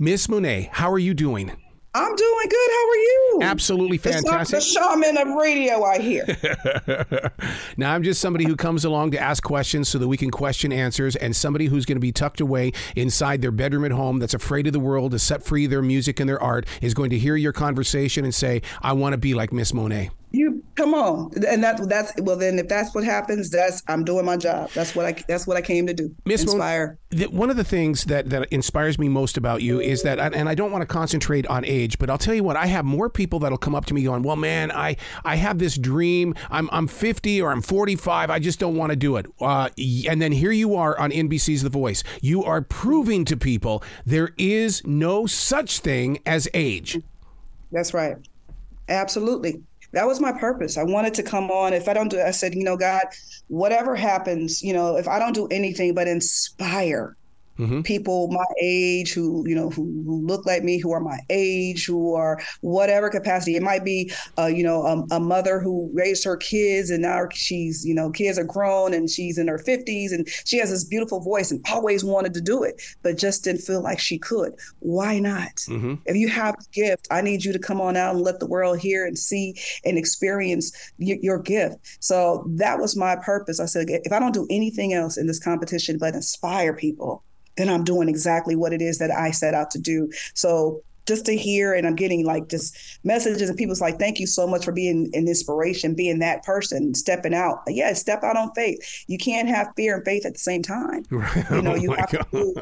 Miss Monet, how are you doing? I'm doing good. How are you? Absolutely fantastic. The shaman of radio, I hear. now, I'm just somebody who comes along to ask questions so that we can question answers, and somebody who's going to be tucked away inside their bedroom at home that's afraid of the world to set free their music and their art is going to hear your conversation and say, I want to be like Miss Monet. You come on, and that that's well. Then if that's what happens, that's I'm doing my job. That's what I that's what I came to do. Miss Inspire. Mon- one of the things that that inspires me most about you is that, and I don't want to concentrate on age, but I'll tell you what, I have more people that'll come up to me going, "Well, man, I I have this dream. I'm I'm 50 or I'm 45. I just don't want to do it." Uh, and then here you are on NBC's The Voice. You are proving to people there is no such thing as age. That's right. Absolutely that was my purpose. I wanted to come on. If I don't do, I said, you know, God, whatever happens, you know, if I don't do anything but inspire mm-hmm. people my age who you know who, who, look like me who are my age who are whatever capacity. It might be uh, you know a, a, mother who raised her kids and now she's you know kids are grown and she's in her 50s and she has this beautiful voice and always wanted to do it but just didn't feel like she could. Why not? Mm-hmm. if you have a gift i need you to come on out and let the world hear and see and experience y- your gift. So that was my purpose. I said if i don't do anything else in this competition but inspire people then I'm doing exactly what it is that I set out to do. So just to hear and I'm getting like just messages and people's like, thank you so much for being an inspiration, being that person, stepping out. Yeah, step out on faith. You can't have fear and faith at the same time. You know, you oh have to move,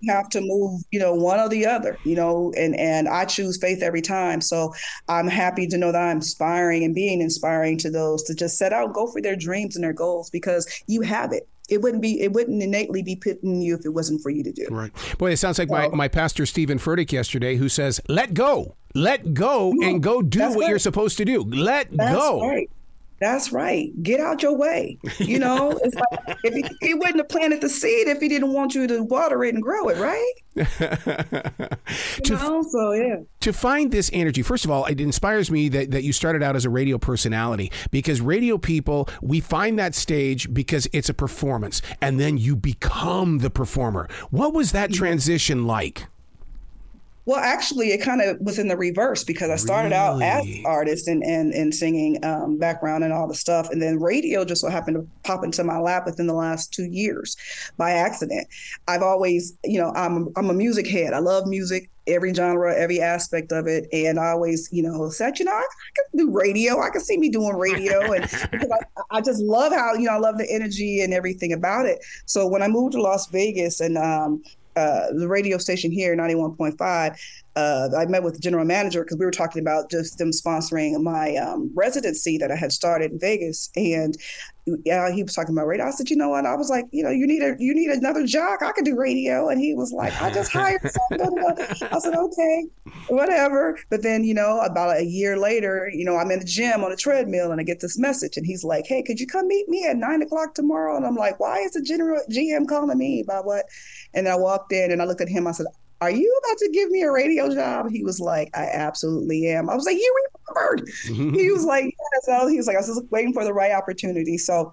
you have to move, you know, one or the other, you know, and and I choose faith every time. So I'm happy to know that I'm inspiring and being inspiring to those to just set out, go for their dreams and their goals because you have it it wouldn't be it wouldn't innately be pitting you if it wasn't for you to do. Right. Boy, it sounds like my, my pastor Steven Furtick yesterday who says, "Let go, let go, and go do what right. you're supposed to do. Let That's go." Right. That's right. Get out your way. You know, it's like if he, he, wouldn't have planted the seed if he didn't want you to water it and grow it, right? to, know? So yeah. To find this energy, first of all, it inspires me that, that you started out as a radio personality because radio people, we find that stage because it's a performance and then you become the performer. What was that transition like? Well, actually, it kind of was in the reverse because I started really? out as an artist and and, and singing um, background and all the stuff, and then radio just so happened to pop into my lap within the last two years by accident. I've always, you know, I'm I'm a music head. I love music, every genre, every aspect of it, and I always, you know, said, you know, I, I can do radio. I can see me doing radio, and because I, I just love how you know I love the energy and everything about it. So when I moved to Las Vegas and um, uh, the radio station here, 91.5, uh, I met with the general manager because we were talking about just them sponsoring my um, residency that I had started in Vegas, and yeah, he was talking about radio. I said, you know what? I was like, you know, you need a you need another jock. I could do radio, and he was like, I just hired someone. I said, okay, whatever. But then, you know, about a year later, you know, I'm in the gym on a treadmill, and I get this message, and he's like, hey, could you come meet me at nine o'clock tomorrow? And I'm like, why is the general GM calling me about what? And I walked in, and I looked at him. I said, are you about to give me a radio job? He was like, I absolutely am. I was like, you remembered. he was like, yeah. So he was like, I was just waiting for the right opportunity. So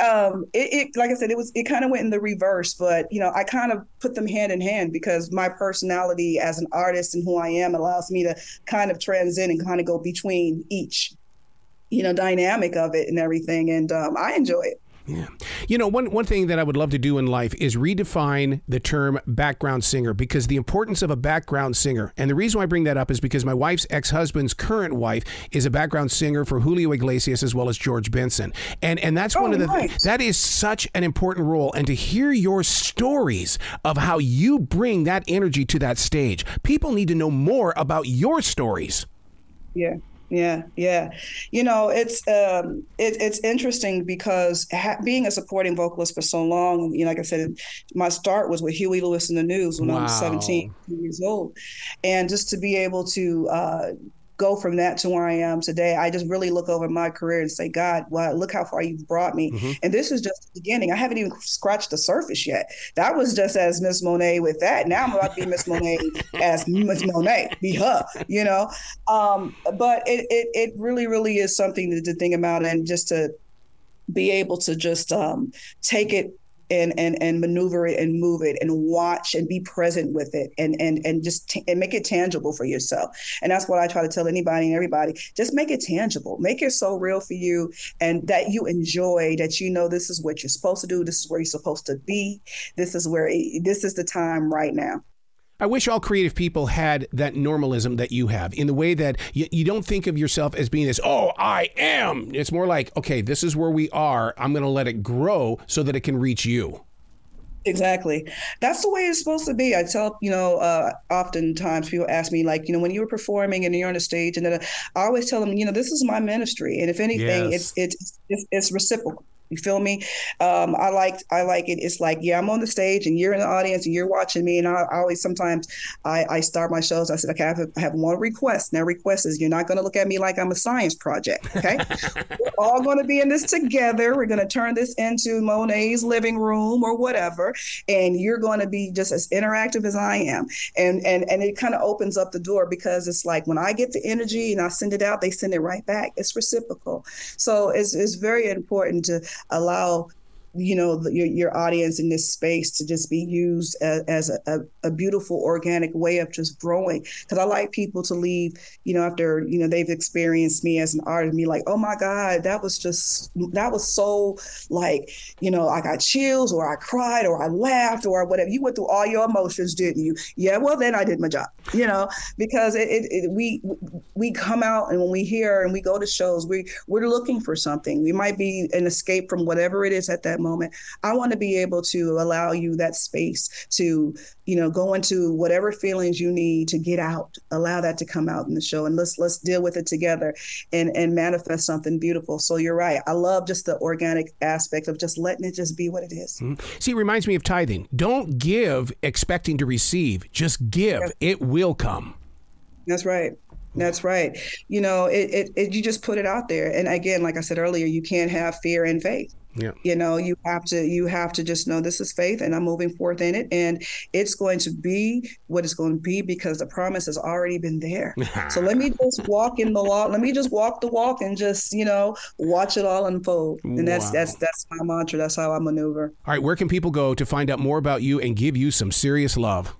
um, it, it, like I said, it was, it kind of went in the reverse, but you know, I kind of put them hand in hand because my personality as an artist and who I am allows me to kind of transcend and kind of go between each, you know, dynamic of it and everything. And um, I enjoy it. Yeah. You know, one, one thing that I would love to do in life is redefine the term background singer because the importance of a background singer. And the reason why I bring that up is because my wife's ex husband's current wife is a background singer for Julio Iglesias as well as George Benson. And and that's oh, one of the nice. that is such an important role. And to hear your stories of how you bring that energy to that stage, people need to know more about your stories. Yeah yeah yeah you know it's um it, it's interesting because ha- being a supporting vocalist for so long you know like i said my start was with huey lewis and the news when wow. i was 17 years old and just to be able to uh go from that to where I am today. I just really look over my career and say, God, well, look how far you've brought me. Mm-hmm. And this is just the beginning. I haven't even scratched the surface yet. That was just as Miss Monet with that. Now I'm about to be Miss Monet as Miss Monet, be her, you know. Um, but it, it it really, really is something to, to think about and just to be able to just um, take it and and and maneuver it and move it and watch and be present with it and and and just t- and make it tangible for yourself. And that's what I try to tell anybody and everybody. Just make it tangible. Make it so real for you and that you enjoy that you know this is what you're supposed to do. This is where you're supposed to be. This is where this is the time right now. I wish all creative people had that normalism that you have in the way that you, you, don't think of yourself as being this, oh, I am. It's more like, okay, this is where we are. I'm going to let it grow so that it can reach you. Exactly. That's the way it's supposed to be. I tell, you know, uh, oftentimes people ask me, like, you know, when you were performing and you're on the stage, and then I always tell them, you know, this is my ministry. And if anything, yes. it's, it's, it's, it's reciprocal. You feel me? Um, I like I like it. It's like yeah, I'm on the stage and you're in the audience and you're watching me. And I, I always sometimes I, I start my shows. I said okay, I have, I have one request. Now request is you're not going to look at me like I'm a science project. Okay, we're all going to be in this together. We're going to turn this into Monet's living room or whatever, and you're going to be just as interactive as I am. And and and it kind of opens up the door because it's like when I get the energy and I send it out, they send it right back. It's reciprocal. So it's it's very important to allow you know your, your audience in this space to just be used as, as a, a, beautiful organic way of just growing. Because i like people to leave you know after you know they've experienced me as an artist me like oh my god that was just that was so like you know i got chills or i cried or i laughed or whatever. You went through all your emotions didn't you? Yeah well then i did my job you know? Because it, it, it we we come out and when we hear and we go to shows we we're looking for something. We might be an escape from whatever it is at that moment. I want to be able to allow you that space to, you know, go into whatever feelings you need to get out. Allow that to come out in the show, and let's let's deal with it together and and manifest something beautiful. So you're right. I love just the organic aspect of just letting it just be what it is. Mm-hmm. See, it reminds me of tithing. Don't give expecting to receive. Just give. Yes. It will come. That's right. That's right. You know, it, it, it, you just put it out there. And again, like I said earlier, you can't have fear and faith. Yeah. You know, you have to you have to just know this is faith and I'm moving forth in it and it's going to be what it's going to be because the promise has already been there. so let me just walk in the walk. Let me just walk the walk and just, you know, watch it all unfold. And that's wow. that's that's my mantra. That's how I maneuver. All right, where can people go to find out more about you and give you some serious love?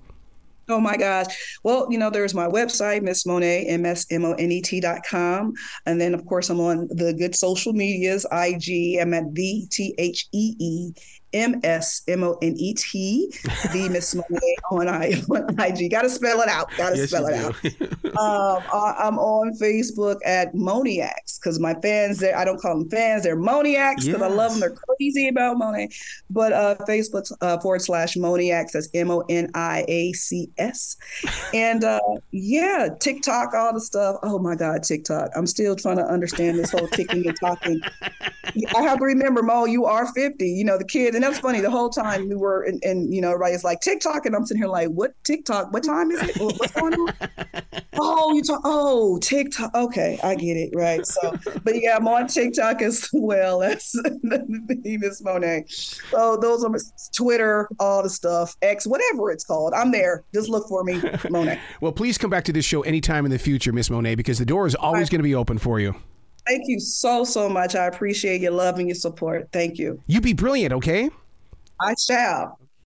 Oh my gosh. Well, you know, there's my website, Miss Monet, M-S-M-O-N-E-T dot com. And then, of course, I'm on the good social medias, IG. I'm at the T-H-E-E M S M O N E T, the Miss Monet on, I, on IG. Got to spell it out. Got to yes, spell it out. um, I, am on Facebook at Moniacs because my fans, there, I don't call them fans, they're Moniacs because yes. I love them. They're crazy about Monet. But uh, Facebook uh, forward slash Moniacs, that's M O N I A C S. And uh, yeah, TikTok, all the stuff. Oh my God, TikTok. I'm still trying to understand this whole ticking and talking. I have to remember, Mo, you are 50. You know, the kids and that's funny. The whole time we were, and, and you know, everybody's like TikTok, and I'm sitting here like, what TikTok? What time is it? What's going on? oh, you talk. Oh, TikTok. Okay, I get it. Right. So, but yeah, I'm on TikTok as well as Miss Monet. So those are Twitter, all the stuff, X, whatever it's called. I'm there. Just look for me, Monet. well, please come back to this show anytime in the future, Miss Monet, because the door is always going to be open for you. Thank you so, so much. I appreciate your love and your support. Thank you. You be brilliant, okay? I shall.